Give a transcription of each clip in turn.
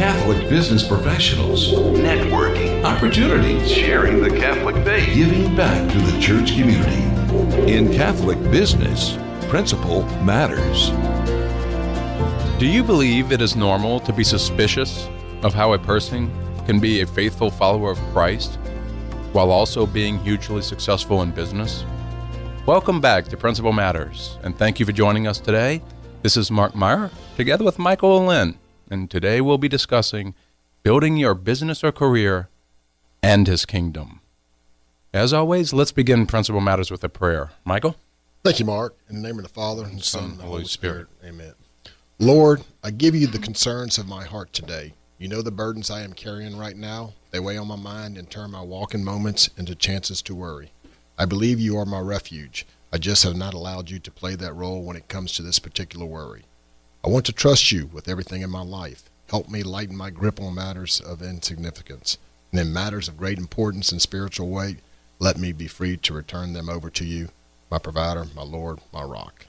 Catholic business professionals, networking, opportunities, sharing the Catholic faith. giving back to the church community. In Catholic business, principle matters. Do you believe it is normal to be suspicious of how a person can be a faithful follower of Christ while also being hugely successful in business? Welcome back to Principle Matters, and thank you for joining us today. This is Mark Meyer, together with Michael Lynn, and today we'll be discussing building your business or career and his kingdom. As always, let's begin Principle Matters with a prayer. Michael? Thank you, Mark. In the name of the Father, and the Son, and the Holy Holy Spirit. Spirit. Amen. Lord, I give you the concerns of my heart today. You know the burdens I am carrying right now. They weigh on my mind and turn my walking moments into chances to worry. I believe you are my refuge. I just have not allowed you to play that role when it comes to this particular worry. I want to trust you with everything in my life. Help me lighten my grip on matters of insignificance. And in matters of great importance and spiritual weight, let me be free to return them over to you, my provider, my Lord, my rock.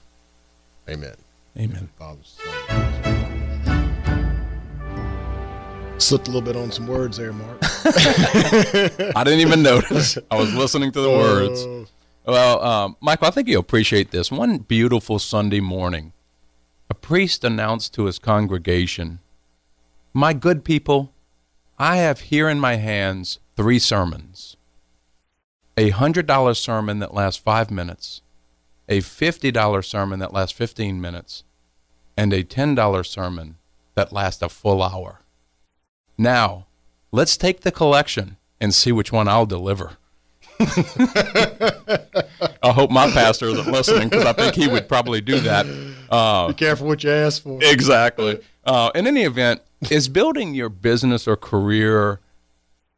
Amen. Amen. Slipped a little bit on some words there, Mark. I didn't even notice. I was listening to the words. Oh, Well, um, Michael, I think you'll appreciate this. One beautiful Sunday morning, a priest announced to his congregation, My good people, I have here in my hands three sermons a $100 sermon that lasts five minutes, a $50 sermon that lasts 15 minutes, and a $10 sermon that lasts a full hour. Now, let's take the collection and see which one I'll deliver. I hope my pastor isn't listening because I think he would probably do that. Uh, Be careful what you ask for. exactly. Uh, in any event, is building your business or career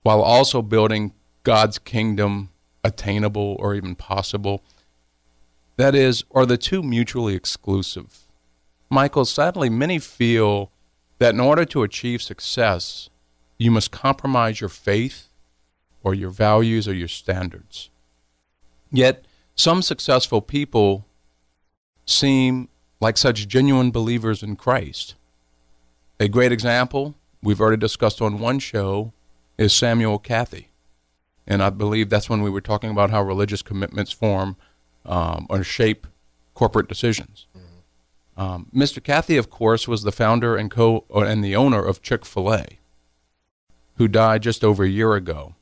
while also building God's kingdom attainable or even possible? That is, are the two mutually exclusive? Michael, sadly, many feel that in order to achieve success, you must compromise your faith or your values or your standards. Yet, some successful people seem like such genuine believers in Christ. A great example, we've already discussed on one show, is Samuel Cathy. And I believe that's when we were talking about how religious commitments form um, or shape corporate decisions. Um, Mr. Cathy, of course, was the founder and co and the owner of Chick Fil A, who died just over a year ago.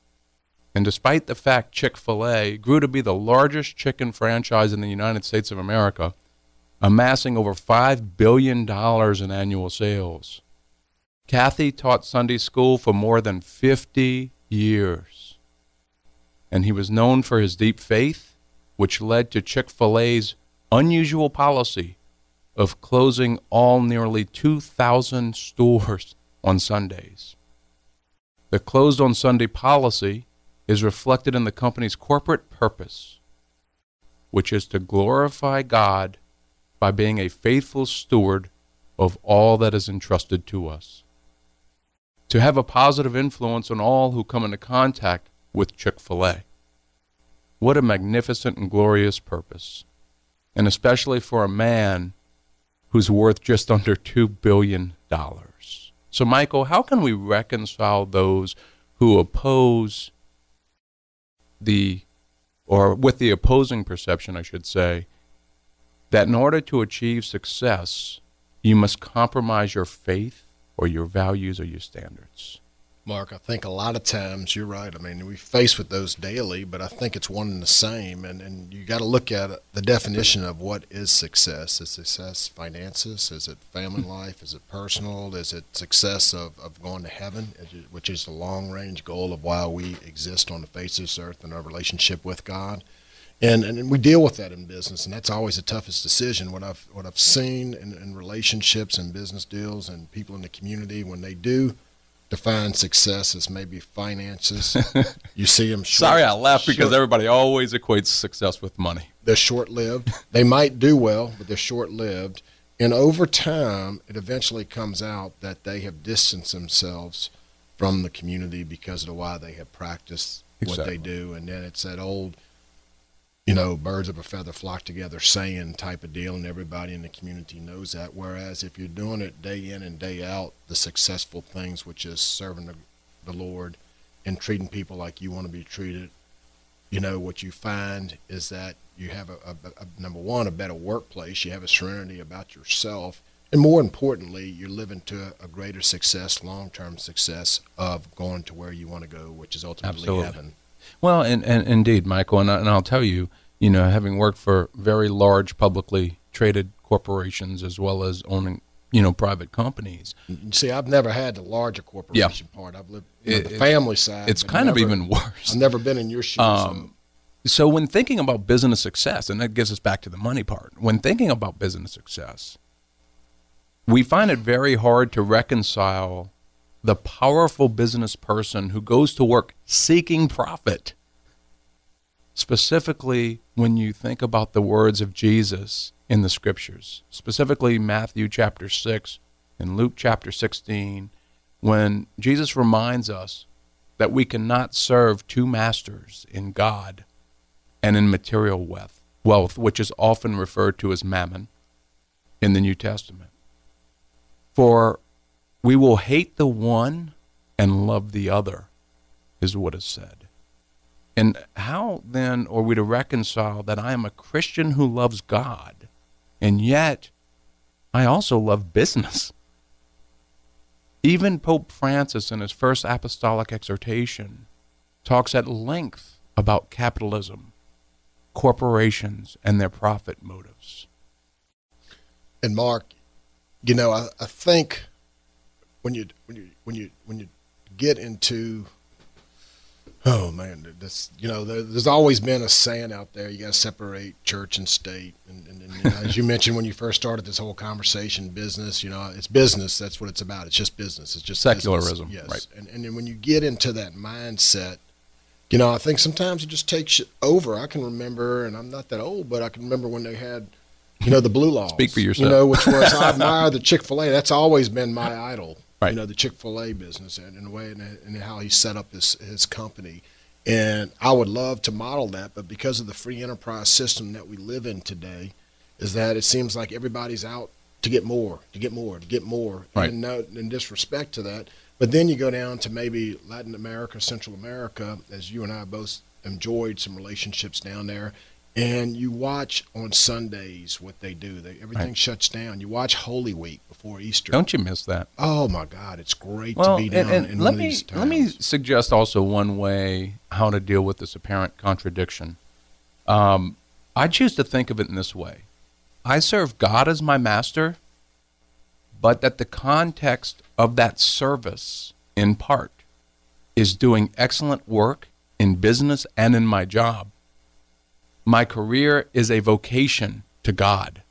And despite the fact Chick Fil A grew to be the largest chicken franchise in the United States of America, amassing over $5 billion in annual sales, Cathy taught Sunday school for more than 50 years. And he was known for his deep faith, which led to Chick fil A's unusual policy of closing all nearly 2,000 stores on Sundays. The closed on Sunday policy is reflected in the company's corporate purpose, which is to glorify God by being a faithful steward of all that is entrusted to us. To have a positive influence on all who come into contact with Chick fil A. What a magnificent and glorious purpose, and especially for a man who's worth just under $2 billion. So, Michael, how can we reconcile those who oppose the, or with the opposing perception, I should say, that in order to achieve success, you must compromise your faith or your values or your standards? Mark, I think a lot of times you're right. I mean, we face with those daily, but I think it's one and the same. And, and you got to look at the definition of what is success. Is success finances? Is it family hmm. life? Is it personal? Is it success of, of going to heaven, which is the long range goal of why we exist on the face of this earth and our relationship with God? And, and we deal with that in business, and that's always the toughest decision. What I've what I've seen in, in relationships and business deals and people in the community when they do define success as maybe finances. you see them. Short, Sorry, I laugh because everybody always equates success with money. they're short-lived. they might do well, but they're short-lived. And over time, it eventually comes out that they have distanced themselves from the community because of the why they have practiced what they do. And then it's that old, you know, birds of a feather flock together saying type of deal, and everybody in the community knows that. Whereas if you're doing it day in and day out, the successful things, which is serving the, the Lord and treating people like you want to be treated, you know, what you find is that you have a, a, a number one, a better workplace, you have a serenity about yourself, and more importantly, you're living to a, greater success, long term success of going to where you want to go, which is ultimately Absolutely. heaven. Well, and, and indeed, Michael, and, I, and I'll tell you, you know, having worked for very large publicly traded corporations as well as owning, you know, private companies, See, I've never had the larger corporation part. I've lived you know, It- the family side. it's kind of never- even worse. I've never been in your shoes. Um, so when thinking about business success, and that gets us back to the money part, when thinking about business success, we find it very hard to reconcile the powerful business person who goes to work seeking profit. Specifically, when you think about the words of Jesus in the scriptures, specifically Matthew chapter 6 and Luke chapter 16, when Jesus reminds us that we cannot serve two masters in God and in material wealth, wealth, which is often referred to as mammon in the New Testament. For we will hate the one and love the other, is what is said. And how then are we to reconcile that I am a Christian who loves God, and yet I also love business? Even Pope Francis, in his first apostolic exhortation, talks at length about capitalism, corporations, and their profit motives. and Mark, you know, I, I think when you when you when you when you get into oh man, this you know, there, there's always been a saying out there: you got to separate church and state. And, and, and you know, as you mentioned when you first started this whole conversation, business, you know, it's business. That's what it's about. It's just business. It's just business. Secularism, Yes, right. and and then when you get into that mindset. You know, I think sometimes it just takes over. I can remember, and I'm not that old, but I can remember when they had you know, the blue laws. Speak for yourself. You know, which was I admire the Chick Fil A. That's always been my idol. Right. You know, the Chick Fil A business and, and the way and, and how he set up his his company. And I would love to model that, but because of the free enterprise system that we live in today, is that it seems like everybody's out to get more, to get more, to get more. Right. And no in disrespect to that. But then you go down to maybe Latin America, Central America, as you and I both enjoyed some relationships down there. And you watch on Sundays what they do. They, everything Right. shuts down. You watch Holy Week before Easter. Don't you miss that? Oh my God, it's great Well, to be and, down and in let one me of these towns. let me suggest also one way how to deal with this apparent contradiction. Um, I choose to think of it in this way: I serve God as my master, but that the context of that service, in part, is doing excellent work in business and in my job. My career is a vocation to God.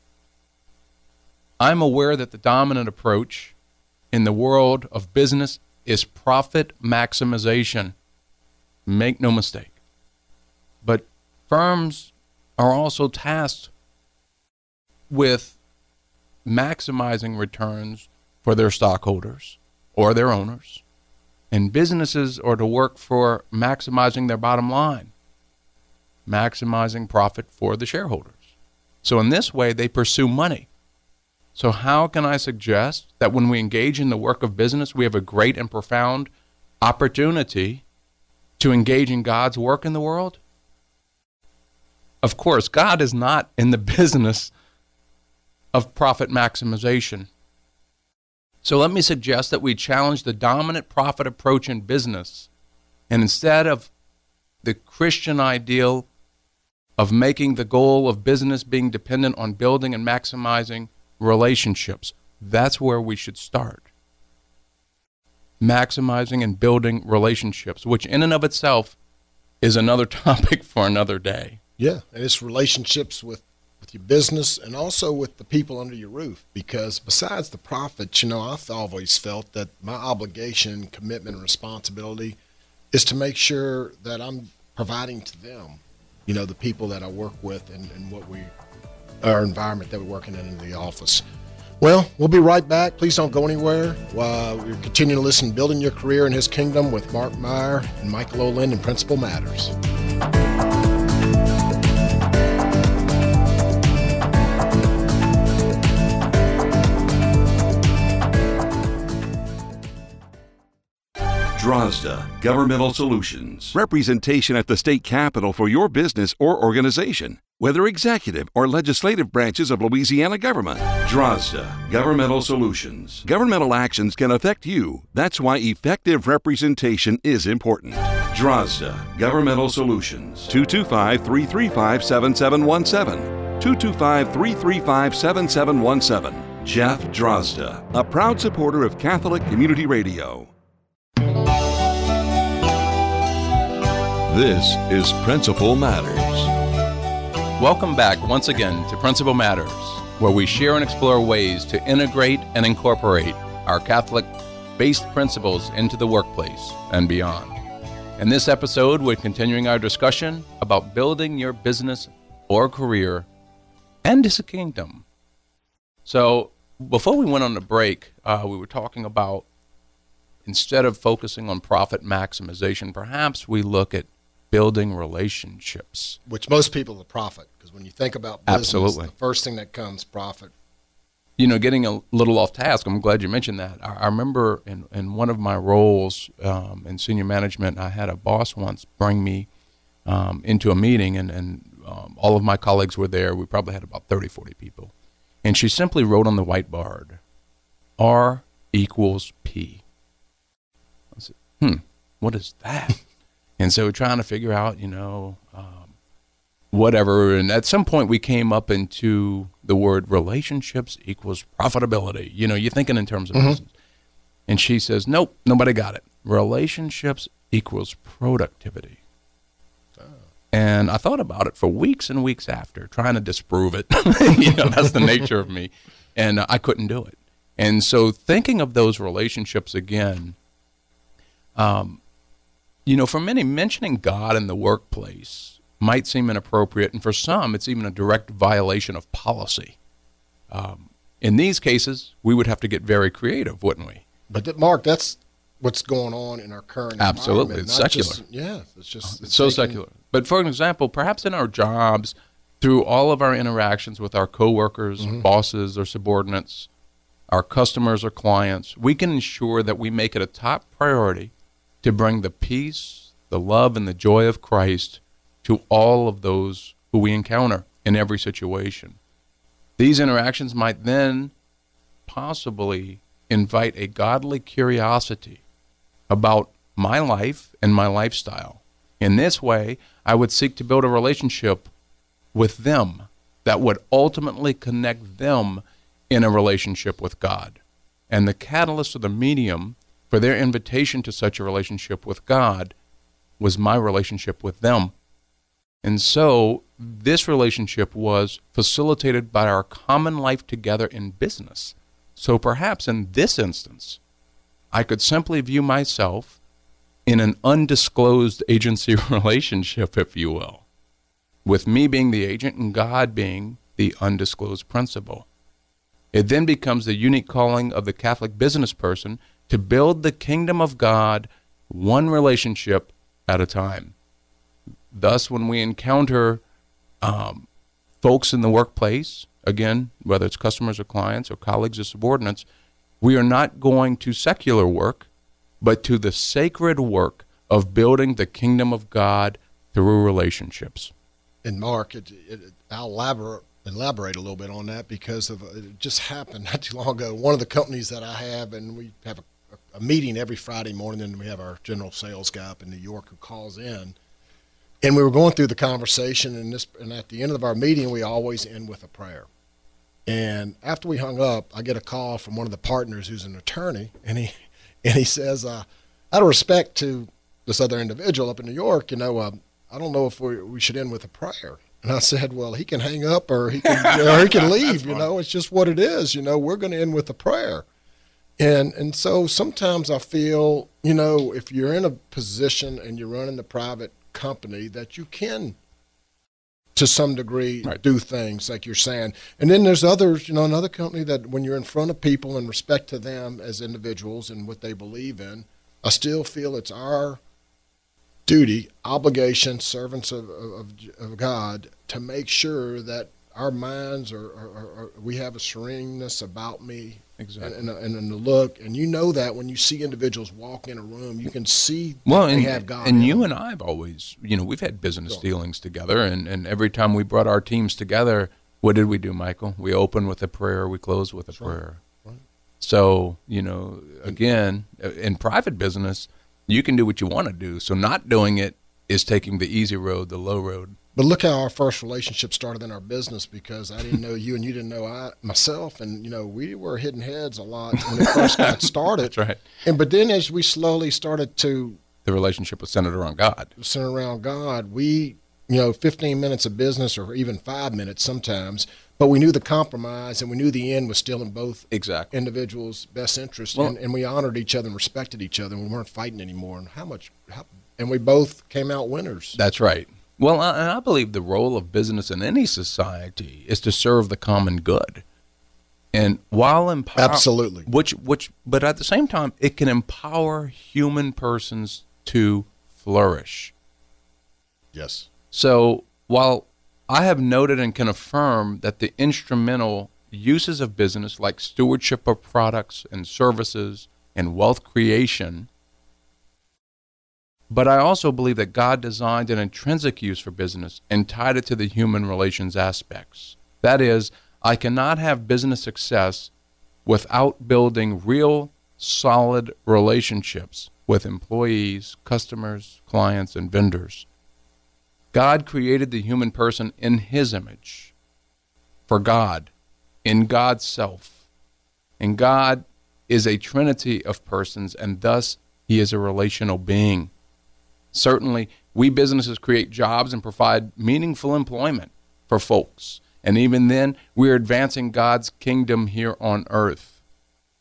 I'm aware that the dominant approach in the world of business is profit maximization. Make no mistake. But firms are also tasked with maximizing returns for their stockholders or their owners. And businesses are to work for maximizing their bottom line, maximizing profit for the shareholders. So, in this way, they pursue money. So, how can I suggest that when we engage in the work of business, we have a great and profound opportunity to engage in God's work in the world? Of course, God is not in the business of profit maximization. So, let me suggest that we challenge the dominant profit approach in business. And instead of the Christian ideal of making the goal of business being dependent on building and maximizing relationships. That's where we should start. Maximizing and building relationships, which in and of itself is another topic for another day. Yeah, and it's relationships with with your business and also with the people under your roof. Because besides the profits, you know, I've always felt that my obligation, commitment, and responsibility is to make sure that I'm providing to them, you know, the people that I work with and, and what we, our environment that we're working in in the office. Well, we'll be right back. Please don't go anywhere. While we're continuing to listen, Building Your Career in His Kingdom with Mark Meyer and Michael Olin and Principle Matters. Drozda Governmental Solutions. Representation at the state capitol for your business or organization, whether executive or legislative branches of Louisiana government. Drozda Governmental Solutions. Governmental actions can affect you. That's why effective representation is important. Drozda Governmental Solutions. 225 335 7717. 225 335 7717. Jeff Drozda. A proud supporter of Catholic Community Radio. This is Principle Matters. Welcome back once again to Principle Matters, where we share and explore ways to integrate and incorporate our Catholic based principles into the workplace and beyond. In this episode, we're continuing our discussion about building your business or career and a kingdom. So, before we went on the break, uh, we were talking about instead of focusing on profit maximization, perhaps we look at building relationships. Which most people are profit because when you think about business, Absolutely. the first thing that comes profit. You know, getting a little off task, I'm glad you mentioned that. I, I remember in, in one of my roles um, in senior management, I had a boss once bring me um, into a meeting, and, and um, all of my colleagues were there. We probably had about 30, 40 people. And she simply wrote on the whiteboard, R equals P. What is that? and so we're trying to figure out, you know, um, whatever. And at some point, we came up into the word relationships equals profitability. You know, you're thinking in terms of business. And she says, nope, nobody got it. Relationships equals productivity. And I thought about it for weeks and weeks after, trying to disprove it. you know, that's the nature of me. And uh, I couldn't do it. And so thinking of those relationships again, um, you know, for many, mentioning God in the workplace might seem inappropriate. And for some, it's even a direct violation of policy. Um, in these cases, we would have to get very creative, wouldn't we? But that, Mark, that's what's going on in our current Absolutely. It's secular. just- yeah, it's just It's so taking- secular. But for an example, perhaps in our jobs, through all of our interactions with our coworkers, bosses, or subordinates, our customers or clients, we can ensure that we make it a top priority to bring the peace, the love, and the joy of Christ to all of those who we encounter in every situation. These interactions might then possibly invite a godly curiosity about my life and my lifestyle. In this way, I would seek to build a relationship with them that would ultimately connect them in a relationship with God. And the catalyst or the medium for their invitation to such a relationship with God was my relationship with them. And so this relationship was facilitated by our common life together in business. So perhaps in this instance, I could simply view myself in an undisclosed agency relationship, if you will, with me being the agent and God being the undisclosed principal. It then becomes the unique calling of the Catholic business person to build the kingdom of God one relationship at a time. Thus, when we encounter um, folks in the workplace, again, whether it's customers or clients or colleagues or subordinates, we are not going to secular work, but to the sacred work of building the kingdom of God through relationships. And Mark, it, it, I'll elaborate elaborate a little bit on that because of it just happened not too long ago. One of the companies that I have, and we have a, a meeting every Friday morning, and we have our general sales guy up in New York who calls in. And we were going through the conversation, and this, and at the end of our meeting, we always end with a prayer. And after we hung up, I get a call from one of the partners who's an attorney, and he and he says, uh, out of respect to this other individual up in New York, you know, uh, I don't know if we, we should end with a prayer. And I said, well, he can hang up or he can, or he can leave. you know, it's just what it is. You know, we're going to end with a prayer. And and so sometimes I feel, you know, if you're in a position and you're running the private company, that you can, to some degree, Right. do things like you're saying. And then there's others, you know, another company that when you're in front of people and respect to them as individuals and what they believe in, I still feel it's our duty, obligation, servants of, of, of God, to make sure that our minds are, are, are, are we have a sereneness about me Exactly. And, and, and the look, and you know that when you see individuals walk in a room, you can see well, they and, have God. and you them. and I have always, you know, we've had business dealings together, and, and every time we brought our teams together, what did we do, Michael? We open with a prayer, we close with a prayer. Right. So, you know, again, in private business, you can do what you want to do. So, not doing it is taking the easy road, the low road. But look how our first relationship started in our business because I didn't know you and you didn't know I myself, and you know we were hitting heads a lot when it first got started. That's right. And but then as we slowly started to The relationship was centered around God. center around God, we you know 15 minutes of business or even five minutes sometimes, but we knew the compromise and we knew the end was still in both Exactly. individuals' best interest, Well- and, and we honored each other and respected each other, and we weren't fighting anymore. And how much, how, and we both came out winners. That's right. Well, I, I believe the role of business in any society is to serve the common good. And while empower, Absolutely. which which, but at the same time, it can empower human persons to flourish. yes. So while I have noted and can affirm that the instrumental uses of business, like stewardship of products and services and wealth creation, but I also believe that God designed an intrinsic use for business and tied it to the human relations aspects. That is, I cannot have business success without building real, solid relationships with employees, customers, clients, and vendors. God created the human person in his image for God, in God's self. And God is a trinity of persons, and thus he is a relational being. Certainly, we businesses create jobs and provide meaningful employment for folks. And even then, we are advancing God's kingdom here on earth.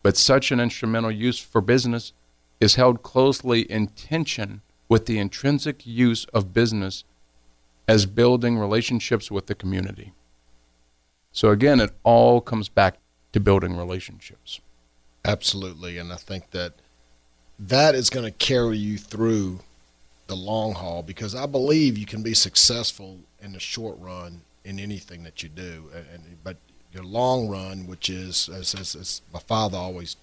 But such an instrumental use for business is held closely in tension with the intrinsic use of business as building relationships with the community. So again, it all comes back to building relationships. Absolutely. And I think that that is going to carry you through the long haul because I believe you can be successful in the short run in anything that you do. And, and but your long run, which is as, as, as my father always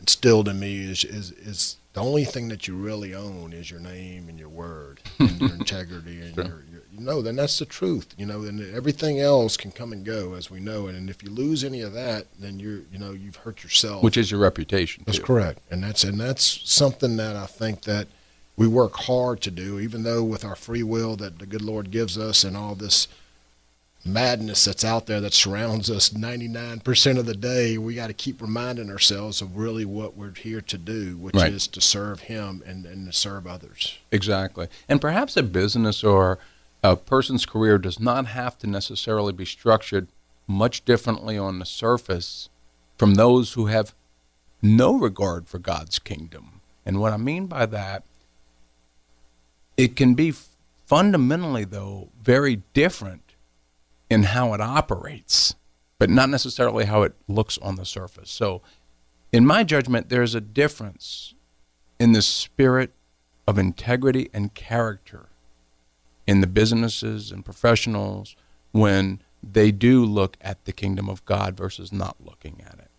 instilled in me, is, is is the only thing that you really own is your name and your word and your integrity and your, your you know then that's the truth you know and everything else can come and go as we know it and if you lose any of that then you're you know you've hurt yourself Which is your reputation. that's too. correct, and that's and that's something that I think that we work hard to do, even though with our free will that the good Lord gives us and all this madness that's out there that surrounds us 99% of the day, we got to keep reminding ourselves of really what we're here to do, which Right. is to serve Him and, and to serve others. Exactly. And perhaps a business or a person's career does not have to necessarily be structured much differently on the surface from those who have no regard for God's kingdom. And what I mean by that, it can be fundamentally, though, very different in how it operates, but not necessarily how it looks on the surface. So, in my judgment, there's a difference in the spirit of integrity and character in the businesses and professionals when they do look at the kingdom of God versus not looking at it.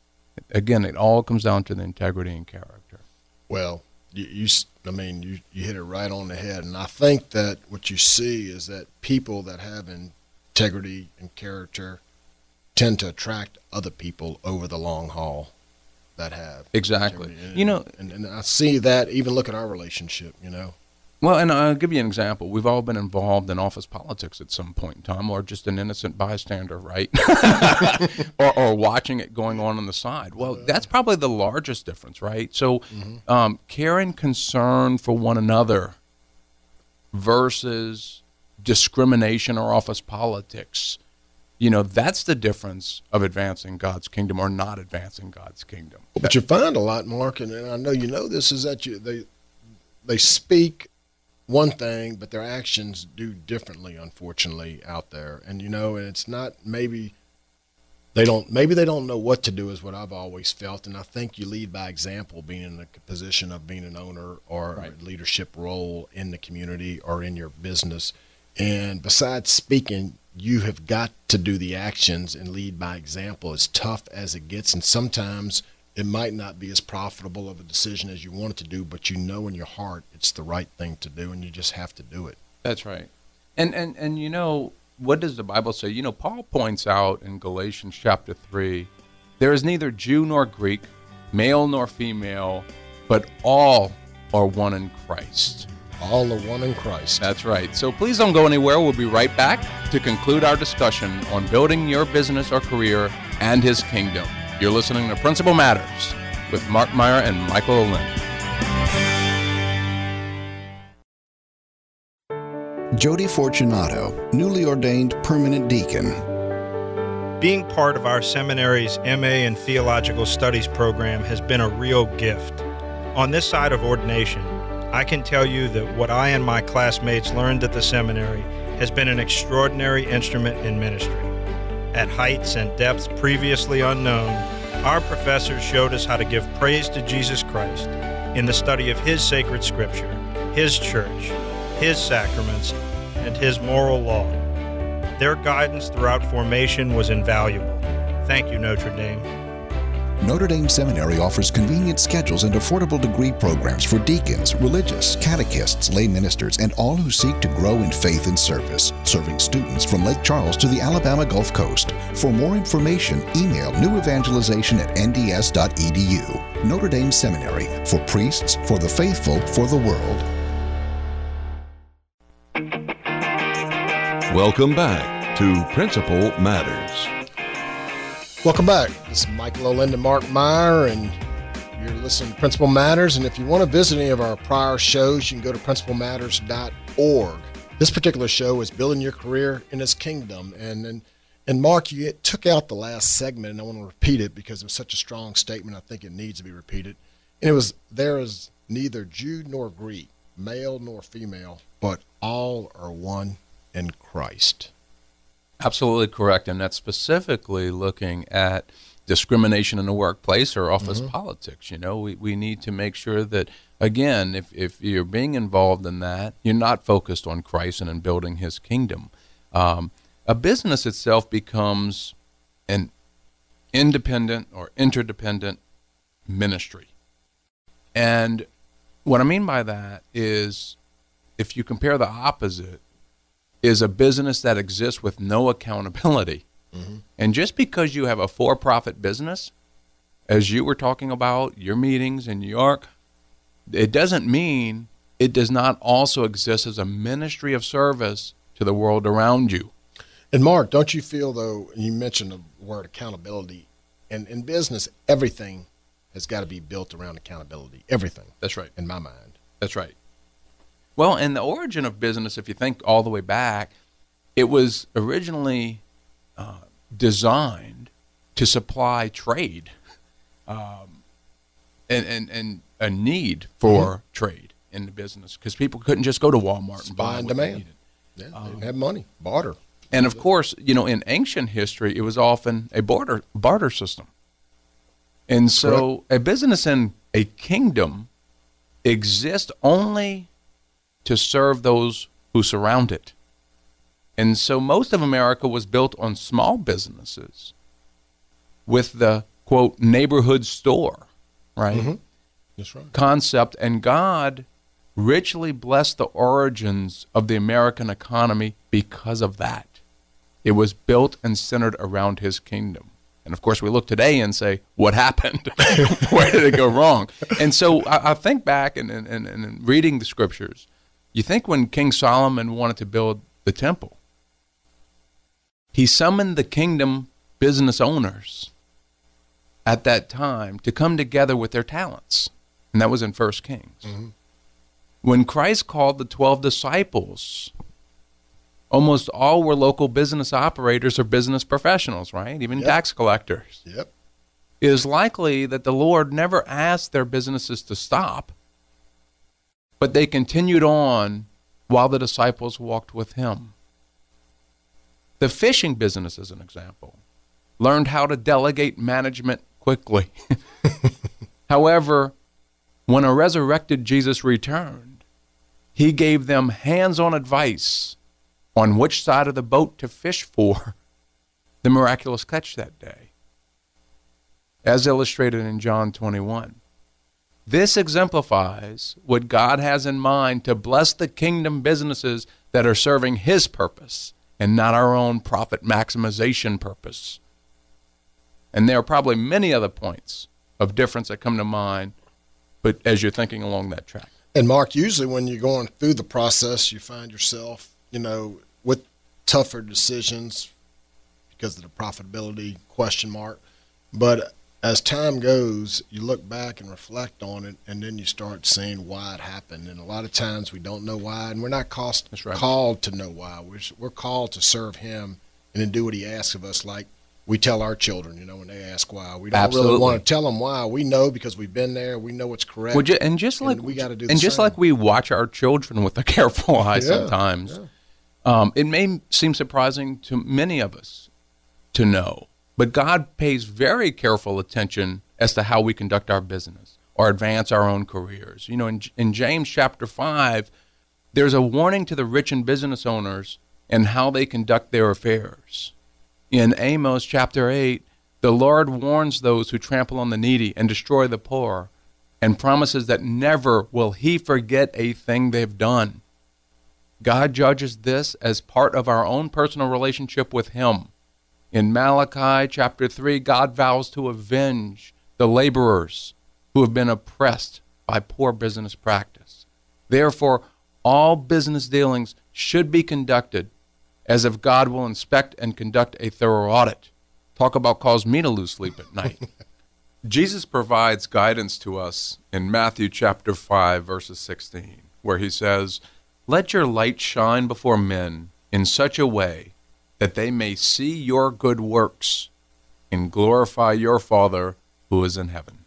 Again, it all comes down to the integrity and character. Well, you, you I mean, you, you hit it right on the head. And I think that what you see is that people that have integrity and character tend to attract other people over the long haul that have. Exactly. And- You know, and, and I see that even look at our relationship, you know. Well, and I'll give you an example. We've all been involved in office politics at some point in time, or just an innocent bystander, right? or, or watching it going on on the side. Well, that's probably the largest difference, right? So, um, care and concern for one another versus discrimination or office politics. You know, that's the difference of advancing God's kingdom or not advancing God's kingdom. But you find a lot, Mark, and, and I know you know this, is that you they they speak one thing, but their actions do differently, unfortunately, out there. And you know, and it's not maybe they don't maybe they don't know what to do is what I've always felt. And I think you lead by example, being in the position of being an owner or Right. a leadership role in the community or in your business. And besides speaking, you have got to do the actions and lead by example, as tough as it gets. And sometimes it might not be as profitable of a decision as you want it to do, but you know in your heart it's the right thing to do, and you just have to do it. That's right. And and and you know what does the Bible say? You know, Paul points out in Galatians chapter three, there is neither Jew nor Greek, male nor female, but all are one in Christ. All are one in Christ. That's right. So please don't go anywhere. We'll be right back to conclude our discussion on building your business or career and His kingdom. You're listening to Principle Matters with Mark Meyer and Michael Olin. Jody Fortunato, newly ordained permanent deacon. Being part of our seminary's MA and Theological Studies program has been a real gift. On this side of ordination, I can tell you that what I and my classmates learned at the seminary has been an extraordinary instrument in ministry. At heights and depths previously unknown, our professors showed us how to give praise to Jesus Christ in the study of His sacred scripture, His church, His sacraments, and His moral law. Their guidance throughout formation was invaluable. Thank you, Notre Dame. Notre Dame Seminary offers convenient schedules and affordable degree programs for deacons, religious, catechists, lay ministers, and all who seek to grow in faith and service, serving students from Lake Charles to the Alabama Gulf Coast. For more information, email newevangelization at nds.edu. Notre Dame Seminary, for priests, for the faithful, for the world. Welcome back to Principle Matters. Welcome back. This is Michael Olinda Mark Meyer, and you're listening to Principle Matters. And if you want to visit any of our prior shows, you can go to principalmatters.org. This particular show is building your career in His kingdom. And and, and Mark, you took out the last segment, and I want to repeat it because it was such a strong statement. I think it needs to be repeated. And it was there is neither Jew nor Greek, male nor female, but all are one in Christ. Absolutely correct. And that's specifically looking at discrimination in the workplace or office mm-hmm. politics. You know, we, we need to make sure that, again, if, if you're being involved in that, you're not focused on Christ and in building his kingdom. Um, a business itself becomes an independent or interdependent ministry. And what I mean by that is if you compare the opposite, is a business that exists with no accountability. Mm-hmm. And just because you have a for profit business, as you were talking about your meetings in New York, it doesn't mean it does not also exist as a ministry of service to the world around you. And Mark, don't you feel though you mentioned the word accountability and in business everything has got to be built around accountability. Everything. That's right. In my mind. That's right. Well, and the origin of business, if you think all the way back, it was originally uh, designed to supply trade um, and, and, and a need for mm-hmm. trade in the business because people couldn't just go to Walmart and buy and demand. Yeah, they didn't have money, barter. And of course, you know, in ancient history, it was often a barter barter system. And so, Correct. a business in a kingdom exists only to serve those who surround it. And so most of America was built on small businesses with the quote neighborhood store, right? Mm-hmm. That's right. Concept. And God richly blessed the origins of the American economy because of that. It was built and centered around his kingdom. And of course, we look today and say, what happened? Where did it go wrong? And so I, I think back and, and, and reading the scriptures, you think when King Solomon wanted to build the temple, he summoned the kingdom business owners at that time to come together with their talents. And that was in First Kings. Mm-hmm. When Christ called the 12 disciples, almost all were local business operators or business professionals, right? Even yep. tax collectors. Yep. It is likely that the Lord never asked their businesses to stop but they continued on while the disciples walked with him. The fishing business, as an example, learned how to delegate management quickly. However, when a resurrected Jesus returned, he gave them hands on advice on which side of the boat to fish for the miraculous catch that day, as illustrated in John 21. This exemplifies what God has in mind to bless the kingdom businesses that are serving His purpose and not our own profit maximization purpose. And there are probably many other points of difference that come to mind, but as you're thinking along that track. And Mark, usually when you're going through the process, you find yourself, you know, with tougher decisions because of the profitability question mark. But as time goes, you look back and reflect on it, and then you start seeing why it happened. And a lot of times we don't know why, and we're not cost, right. called to know why. We're, we're called to serve Him and then do what He asks of us, like we tell our children, you know, when they ask why. We don't Absolutely. really want to tell them why. We know because we've been there. We know what's correct. Well, and just And like we gotta do and just same. like we watch our children with a careful eye Yeah, sometimes, um, it may seem surprising to many of us to know, but God pays very careful attention as to how we conduct our business or advance our own careers. You know, in, in James chapter five, there's a warning to the rich and business owners and how they conduct their affairs. In Amos chapter 8, the Lord warns those who trample on the needy and destroy the poor and promises that never will he forget a thing they've done. God judges this as part of our own personal relationship with him. In Malachi chapter 3, God vows to avenge the laborers who have been oppressed by poor business practice. Therefore, all business dealings should be conducted as if God will inspect and conduct a thorough audit. Talk about cause me to lose sleep at night. Jesus provides guidance to us in Matthew chapter 5 verses 16 where he says, "Let your light shine before men in such a way that they may see your good works and glorify your Father who is in heaven."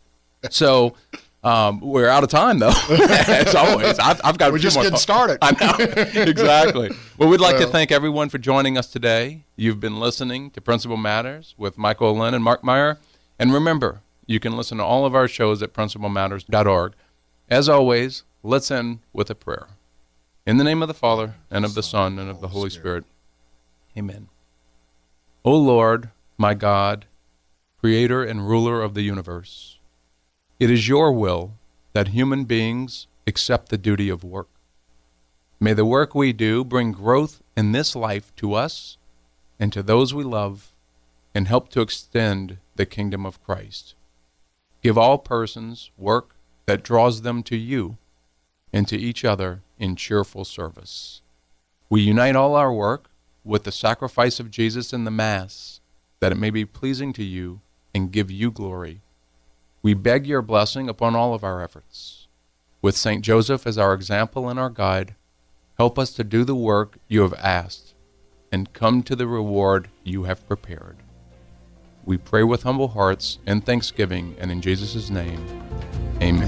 So, um, we're out of time though. As always, I've, I've got. We're just getting started. I know exactly. Well, we'd like to thank everyone for joining us today. You've been listening to Principle Matters with Michael Lynn and Mark Meyer, and remember, you can listen to all of our shows at principalmatters.org. As always, let's end with a prayer. In the name of the Father and of the Son and of the Holy Spirit. Amen. O Lord, my God, creator and ruler of the universe, it is your will that human beings accept the duty of work. May the work we do bring growth in this life to us and to those we love and help to extend the kingdom of Christ. Give all persons work that draws them to you and to each other in cheerful service. We unite all our work with the sacrifice of Jesus in the Mass, that it may be pleasing to you and give you glory. We beg your blessing upon all of our efforts. With St. Joseph as our example and our guide, help us to do the work you have asked and come to the reward you have prepared. We pray with humble hearts and thanksgiving, and in Jesus' name, amen.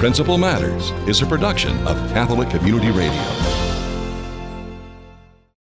Principle Matters is a production of Catholic Community Radio.